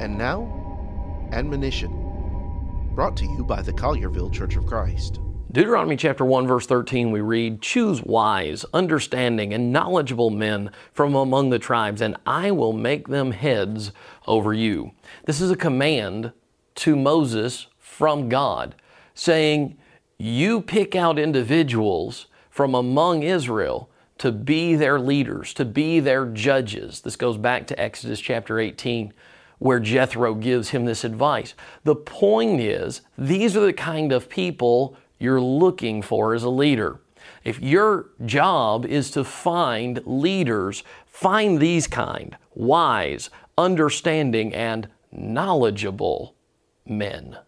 And now, admonition, brought to you by the Collierville Church of Christ. Deuteronomy chapter 1 verse 13 we read, "Choose wise, understanding and knowledgeable men from among the tribes, and I will make them heads over you." This is a command to Moses from God, saying, "You pick out individuals from among Israel to be their leaders, to be their judges." This goes back to Exodus chapter 18 where Jethro gives him this advice. The point is, these are the kind of people you're looking for as a leader. If your job is to find leaders, find these kind wise, understanding, and knowledgeable men.